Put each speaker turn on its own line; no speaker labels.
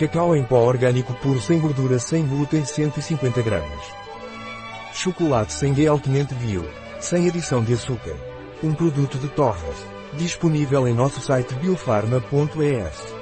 Cacau em pó orgânico puro sem gordura sem glúten 150 gramas. Chocolate sem Altamente Bio. Sem adição de açúcar. Um produto de Torres. Disponível em nosso site biofarma.es.